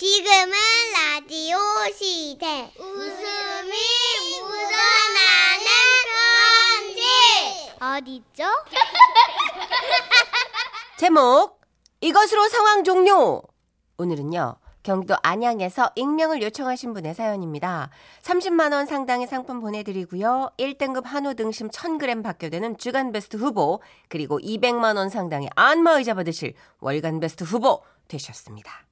지금은 라디오 시대. 웃음이 묻어나는 편지. 어디죠? 제목 이것으로 상황 종료. 오늘은요. 경기도 안양에서 익명을 요청하신 분의 사연입니다. 30만 원 상당의 상품 보내드리고요. 1등급 한우 등심 1000g 받게 되는 주간 베스트 후보 그리고 200만 원 상당의 안마의자 받으실 월간 베스트 후보 되셨습니다.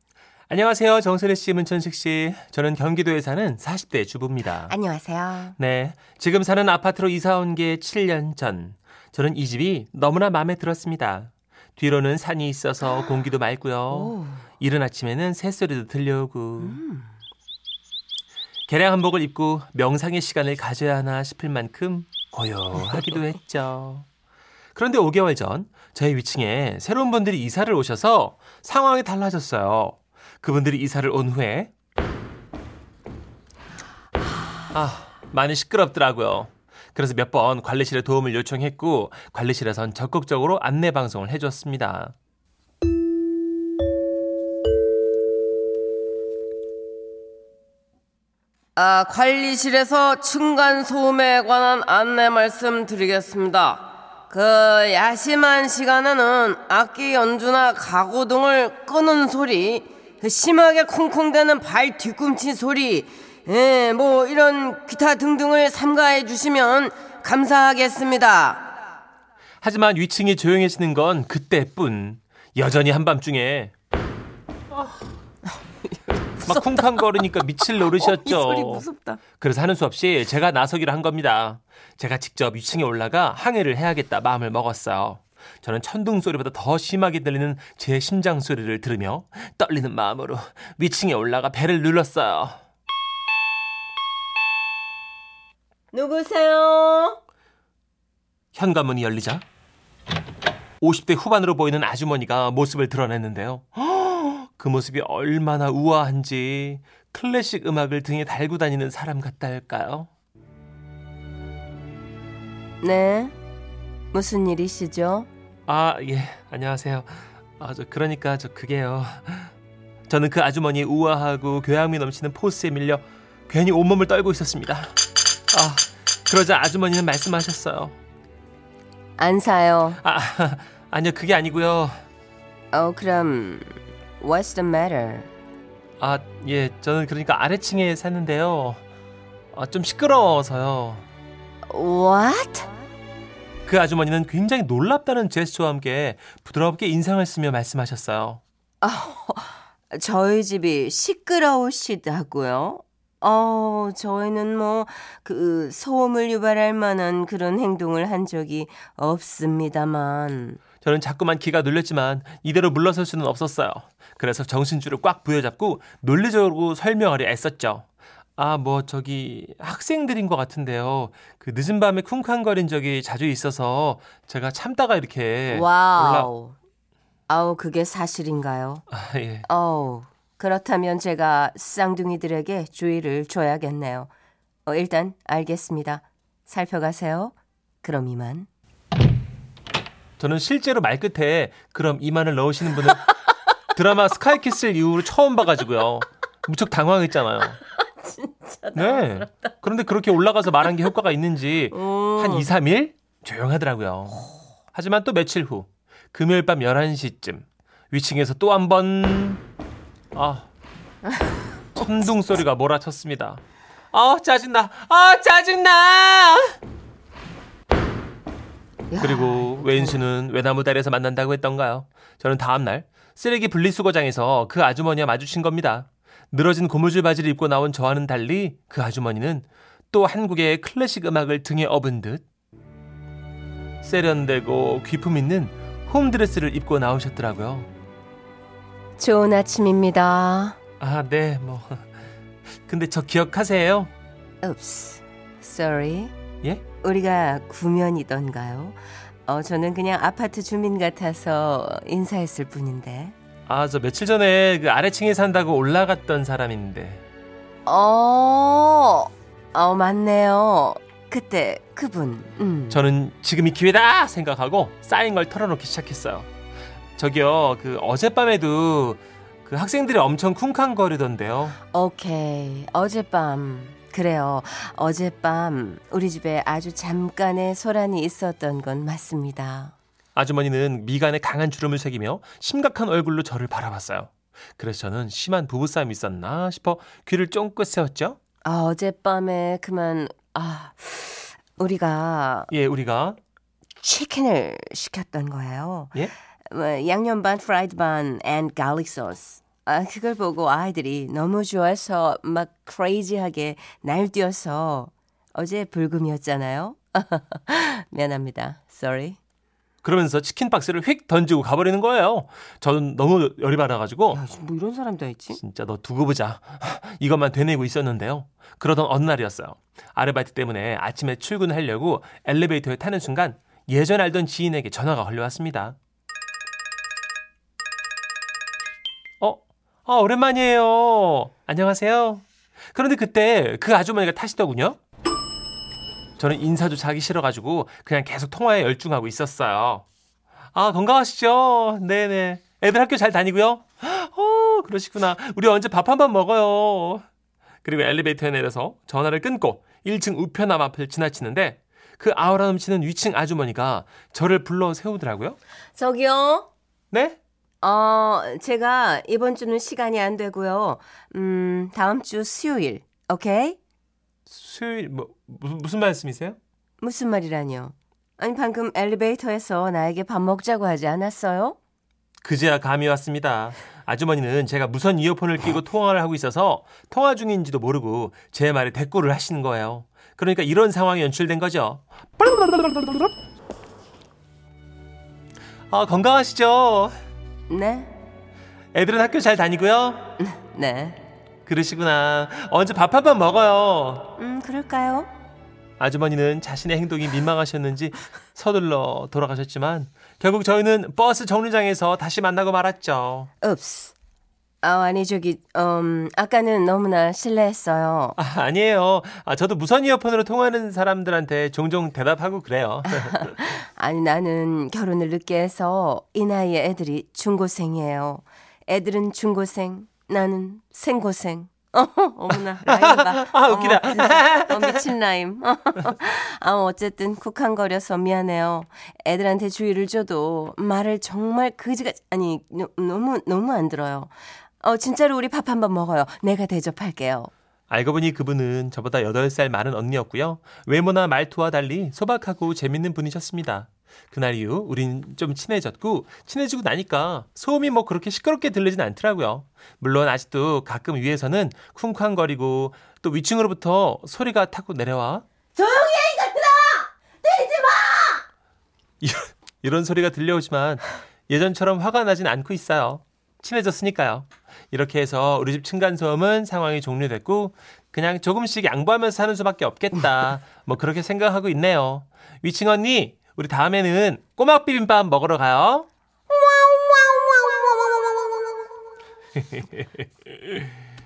안녕하세요. 정선혜 씨, 문천식 씨. 저는 경기도에 사는 40대 주부입니다. 안녕하세요. 네. 지금 사는 아파트로 이사 온 게 7년 전. 저는 이 집이 너무나 마음에 들었습니다. 뒤로는 산이 있어서 공기도 맑고요. 오. 이른 아침에는 새소리도 들려오고. 개량 한복을 입고 명상의 시간을 가져야 하나 싶을 만큼 고요하기도 했죠. 그런데 5개월 전 저희 위층에 새로운 분들이 이사를 오셔서 상황이 달라졌어요. 그분들이 이사를 온 후에 아 많이 시끄럽더라고요. 그래서 몇 번 관리실에 도움을 요청했고 관리실에선 적극적으로 안내 방송을 해줬습니다. 아, 관리실에서 층간 소음에 관한 안내 말씀드리겠습니다. 그 야심한 시간에는 악기 연주나 가구 등을 끄는 소리, 그 심하게 콩콩대는 발 뒤꿈치 소리, 예, 뭐 이런 기타 등등을 삼가해 주시면 감사하겠습니다. 하지만 위층이 조용해지는 건 그때뿐. 여전히 한밤중에 막 쿵쾅거리니까 미칠 노릇이었죠. 이 소리 무섭다. 그래서 하는 수 없이 제가 나서기로 한 겁니다. 제가 직접 위층에 올라가 항해를 해야겠다 마음을 먹었어요. 저는 천둥 소리보다 더 심하게 들리는 제 심장 소리를 들으며 떨리는 마음으로 위층에 올라가 배를 눌렀어요. 누구세요? 현관문이 열리자 50대 후반으로 보이는 아주머니가 모습을 드러냈는데요. 그 모습이 얼마나 우아한지 클래식 음악을 등에 달고 다니는 사람 같다 할까요? 네. 무슨 일이시죠? 아, 예. 안녕하세요. 아, 저 그러니까 저 그게요. 저는 그 아주머니의 우아하고 교양미 넘치는 포스에 밀려 괜히 온몸을 떨고 있었습니다. 아, 그러자 아주머니는 말씀하셨어요. 안 사요. 아, 아니요. 그게 아니고요. 어, 그럼 What's the matter? 아, 예. 저는 그러니까 아래층에 사는데요. 아, 좀 시끄러워서요. What? 그 아주머니는 굉장히 놀랍다는 제스처와 함께 부드럽게 인상을 쓰며 말씀하셨어요. 저희 집이 시끄러우시다고요? 어, 저희는 뭐, 그, 소음을 유발할 만한 그런 행동을 한 적이 없습니다만. 저는 자꾸만 기가 눌렸지만 이대로 물러설 수는 없었어요. 그래서 정신줄을 꽉 부여잡고 논리적으로 설명하려 애썼죠. 아, 뭐, 저기, 학생들인 것 같은데요. 그 늦은 밤에 쿵쾅거린 적이 자주 있어서 제가 참다가 이렇게. 와우. 아우, 그게 사실인가요? 아, 예. 어우, 그렇다면 제가 쌍둥이들에게 주의를 줘야겠네요. 어, 일단, 알겠습니다. 살펴가세요. 그럼 이만. 저는 실제로 말끝에 그럼 이만을 넣으시는 분을 드라마 스카이키스 이후로 처음 봐가지고요. 무척 당황했잖아요. 진짜 네. 그런데 그렇게 올라가서 말한 게 효과가 있는지 한 2, 3일 조용하더라고요. 하지만 또 며칠 후 금요일 밤 11시쯤 위층에서 또 한 번 아. 천둥 소리가 몰아쳤습니다. 아, 짜증나. 아, 짜증나. 야, 그리고 왼수는 외나무 다리에서 만난다고 했던가요? 저는 다음 날 쓰레기 분리수거장에서 그 아주머니와 마주친 겁니다. 늘어진 고무줄 바지를 입고 나온 저와는 달리 그 아주머니는 또 한국의 클래식 음악을 등에 업은 듯 세련되고 귀품 있는 홈드레스를 입고 나오셨더라고요. 좋은 아침입니다. 아, 네, 뭐. 근데 저 기억하세요? Oops. Sorry. 예? 우리가 구면이던가요? 어, 저는 그냥 아파트 주민 같아서 인사했을 뿐인데. 아, 저 며칠 전에 그 아래층에 산다고 올라갔던 사람인데. 어, 어, 맞네요. 그때 그분. 음. 저는 지금이 기회다 생각하고 쌓인 걸 털어놓기 시작했어요. 저기요, 그 어젯밤에도 그 학생들이 엄청 쿵쾅거리던데요. 오케이. 어젯밤. 그래요. 어젯밤 우리 집에 아주 잠깐의 소란이 있었던 건 맞습니다. 아주머니는 미간에 강한 주름을 새기며 심각한 얼굴로 저를 바라봤어요. 그래서 저는 심한 부부싸움이 있었나 싶어 귀를 쫑긋 세웠죠. 아, 어젯밤에 그만 아 우리가 예, 우리가 치킨을 시켰던 거예요. 예? 뭐, 양념 반, 프라이드 반, and garlic sauce. 아, 그걸 보고 아이들이 너무 좋아해서 막 크레이지하게 날뛰어서 어제 불금이었잖아요. 미안합니다. Sorry. 그러면서 치킨 박스를 휙 던지고 가버리는 거예요. 저는 너무 열이 받아가지고 야, 뭐 이런 사람도 있지? 진짜 너 두고 보자. 이것만 되뇌고 있었는데요. 그러던 어느 날이었어요. 아르바이트 때문에 아침에 출근하려고 엘리베이터에 타는 순간 예전 알던 지인에게 전화가 걸려왔습니다. 어? 아, 오랜만이에요. 안녕하세요. 그런데 그때 그 아주머니가 타시더군요. 저는 인사조차 하기 싫어가지고 그냥 계속 통화에 열중하고 있었어요. 아, 건강하시죠? 네네. 애들 학교 잘 다니고요? 어, 그러시구나. 우리 언제 밥 한 번 먹어요. 그리고 엘리베이터에 내려서 전화를 끊고 1층 우편함 앞을 지나치는데 그 아우라 넘치는 위층 아주머니가 저를 불러 세우더라고요. 저기요. 네? 어, 제가 이번 주는 시간이 안 되고요. 음, 다음 주 수요일. 오케이? 수요일 뭐 무슨, 무슨 말씀이세요? 무슨 말이라뇨? 아니 방금 엘리베이터에서 나에게 밥 먹자고 하지 않았어요? 그제야 감이 왔습니다. 아주머니는 제가 무선 이어폰을 끼고 통화를 하고 있어서 통화 중인지도 모르고 제 말에 대꾸를 하시는 거예요. 그러니까 이런 상황이 연출된 거죠. 아, 건강하시죠? 네. 애들은 학교 잘 다니고요? 네. 그러시구나. 언제 밥 한 번 먹어요. 음, 그럴까요? 아주머니는 자신의 행동이 민망하셨는지 서둘러 돌아가셨지만 결국 저희는 버스 정류장에서 다시 만나고 말았죠. 읍스. 아, 아니 저기 음, 아까는 너무나 실례했어요. 아, 아니에요. 아, 저도 무선 이어폰으로 통화하는 사람들한테 종종 대답하고 그래요. 아니 나는 결혼을 늦게 해서 이 나이에 애들이 중고생이에요. 애들은 중고생, 나는 생고생. 어, 어머나 라임 봐. 아, 웃기다. 어머. 어, 미친 라임. 아, 어쨌든 쿡한거려서 미안해요. 애들한테 주의를 줘도 말을 정말 그지가 아니 너- 너무 너무 안 들어요. 어 진짜로 우리 밥 한번 먹어요. 내가 대접할게요. 알고 보니 그분은 저보다 8살 많은 언니였고요. 외모나 말투와 달리 소박하고 재밌는 분이셨습니다. 그날 이후 우린 좀 친해졌고 친해지고 나니까 소음이 뭐 그렇게 시끄럽게 들리진 않더라고요. 물론 아직도 가끔 위에서는 쿵쾅거리고 또 위층으로부터 소리가 타고 내려와 조용히 해 이것들아! 때리지 마! 이런, 이런 소리가 들려오지만 예전처럼 화가 나진 않고 있어요. 친해졌으니까요. 이렇게 해서 우리 집 층간소음은 상황이 종료됐고 그냥 조금씩 양보하면서 사는 수밖에 없겠다. 뭐 그렇게 생각하고 있네요. 위층 언니, 우리 다음에는 꼬막 비빔밥 먹으러 가요.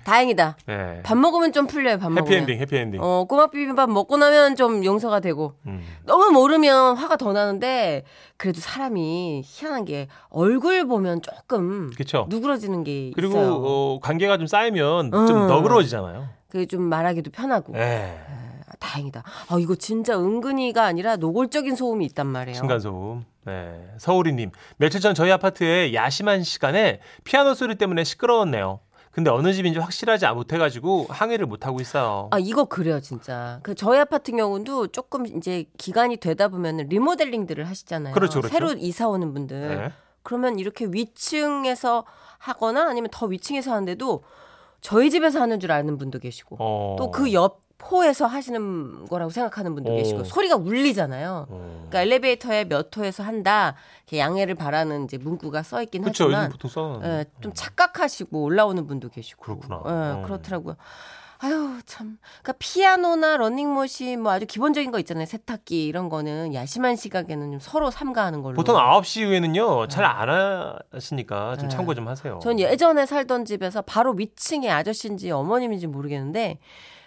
다행이다. 네. 밥 먹으면 좀 풀려요. 밥 먹으면. 해피엔딩, 해피엔딩. 어 꼬막 비빔밥 먹고 나면 좀 용서가 되고 음. 너무 모르면 화가 더 나는데 그래도 사람이 희한한 게 얼굴 보면 조금 그쵸. 누그러지는 게 그리고 있어요. 어, 관계가 좀 쌓이면 좀 음. 너그러워지잖아요. 그게 좀 말하기도 편하고. 네. 아, 다행이다. 아 이거 진짜 은근히가 아니라 노골적인 소음이 있단 말이에요. 층간소음. 네. 서울이님, 며칠 전 저희 아파트에 야심한 시간에 피아노 소리 때문에 시끄러웠네요. 근데 어느 집인지 확실하지 못해가지고 항의를 못 하고 있어요. 아 이거 그래요 진짜. 그 저희 아파트 경우도 조금 이제 기간이 되다 보면 리모델링들을 하시잖아요. 그렇죠, 그렇죠. 새로 이사 오는 분들. 네. 그러면 이렇게 위층에서 하거나 아니면 더 위층에서 하는데도 저희 집에서 하는 줄 아는 분도 계시고 어. 또그 옆 호에서 하시는 거라고 생각하는 분도 어. 계시고 소리가 울리잖아요. 어. 그러니까 엘리베이터에 몇 호에서 한다 이렇게 양해를 바라는 이제 문구가 써 있긴 그쵸, 하지만 보통 써놨는데. 예, 좀 착각하시고 올라오는 분도 계시고 그렇구나. 예, 어. 그렇더라고요. 아유 참. 그러니까 피아노나 러닝머신 뭐 아주 기본적인 거 있잖아요. 세탁기 이런 거는 야심한 시각에는 좀 서로 삼가하는 걸로. 보통 9시 이후에는요, 잘 안 하시니까 좀 네. 참고 좀 하세요. 전 예전에 살던 집에서 바로 위층에 아저씨인지 어머님인지 모르겠는데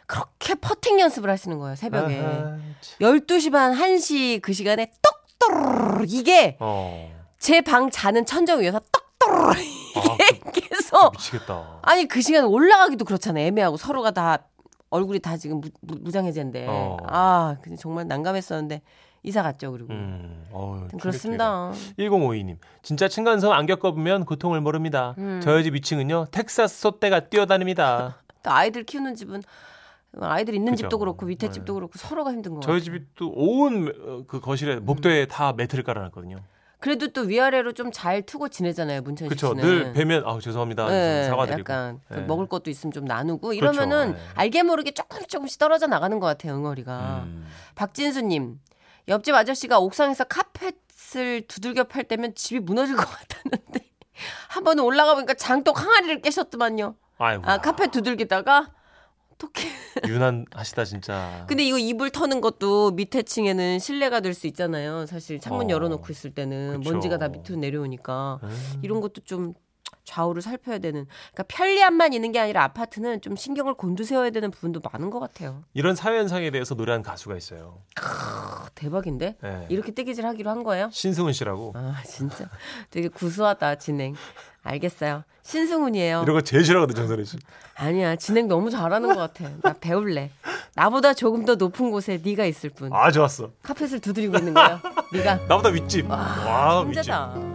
그렇게 퍼팅 연습을 하시는 거예요, 새벽에. 아하, 참. 12시 반, 1시 그 시간에 떡떠르르 이게 어. 제방 자는 천정 위에서 떡떠르르 아, 계속 미치겠다. 아니 그 시간 올라가기도 그렇잖아요. 애매하고 서로가 다 얼굴이 다 지금 무, 장해진데 어. 아 정말 난감했었는데 이사 갔죠 그리고 음, 어우, 그렇습니다. 1052님. 진짜 층간소음 안 겪어보면 고통을 모릅니다. 음. 저희 집 2층은요. 텍사스 소떼가 뛰어다닙니다. 또 아이들 키우는 집은 아이들 있는 그죠. 집도 그렇고 밑에 네. 집도 그렇고 서로가 힘든 거 저희 같아요. 집이 또온그 거실에 목도에 다 매트를 깔아놨거든요. 그래도 또 위아래로 좀 잘 투고 지내잖아요 문천식 그렇죠. 씨는. 늘 뵈면 아우 죄송합니다. 네, 사과드리고. 약간 그 네. 먹을 것도 있으면 좀 나누고 이러면은 그렇죠. 네. 알게 모르게 조금씩 조금씩 떨어져 나가는 것 같아요 응어리가. 음. 박진수님 옆집 아저씨가 옥상에서 카펫을 두들겨 팔 때면 집이 무너질 것 같았는데 한 번은 올라가 보니까 장독 항아리를 깨셨더만요. 아이고. 아 카펫 두들기다가 어떻게? 유난하시다 진짜. 근데 이거 이불 터는 것도 밑에 층에는 실내가 될 수 있잖아요. 사실 창문 어. 열어놓고 있을 때는 그쵸. 먼지가 다 밑으로 내려오니까 음. 이런 것도 좀 좌우를 살펴야 되는. 그러니까 편리함만 있는 게 아니라 아파트는 좀 신경을 곤두세워야 되는 부분도 많은 것 같아요. 이런 사회 현상에 대해서 노래한 가수가 있어요. 아, 대박인데 네. 이렇게 뜨개질 하기로 한 거예요? 신승훈 씨라고. 아 진짜 되게 구수하다 진행. 알겠어요. 신승훈이에요. 이런 거 제일 싫어하거든 정선혜 씨. 아니야 진행 너무 잘하는 것 같아. 나 배울래. 나보다 조금 더 높은 곳에 네가 있을 뿐. 아 좋았어. 카펫을 두드리고 있는 거야. 네가 나보다 윗집. 와, 윗집. 천재다.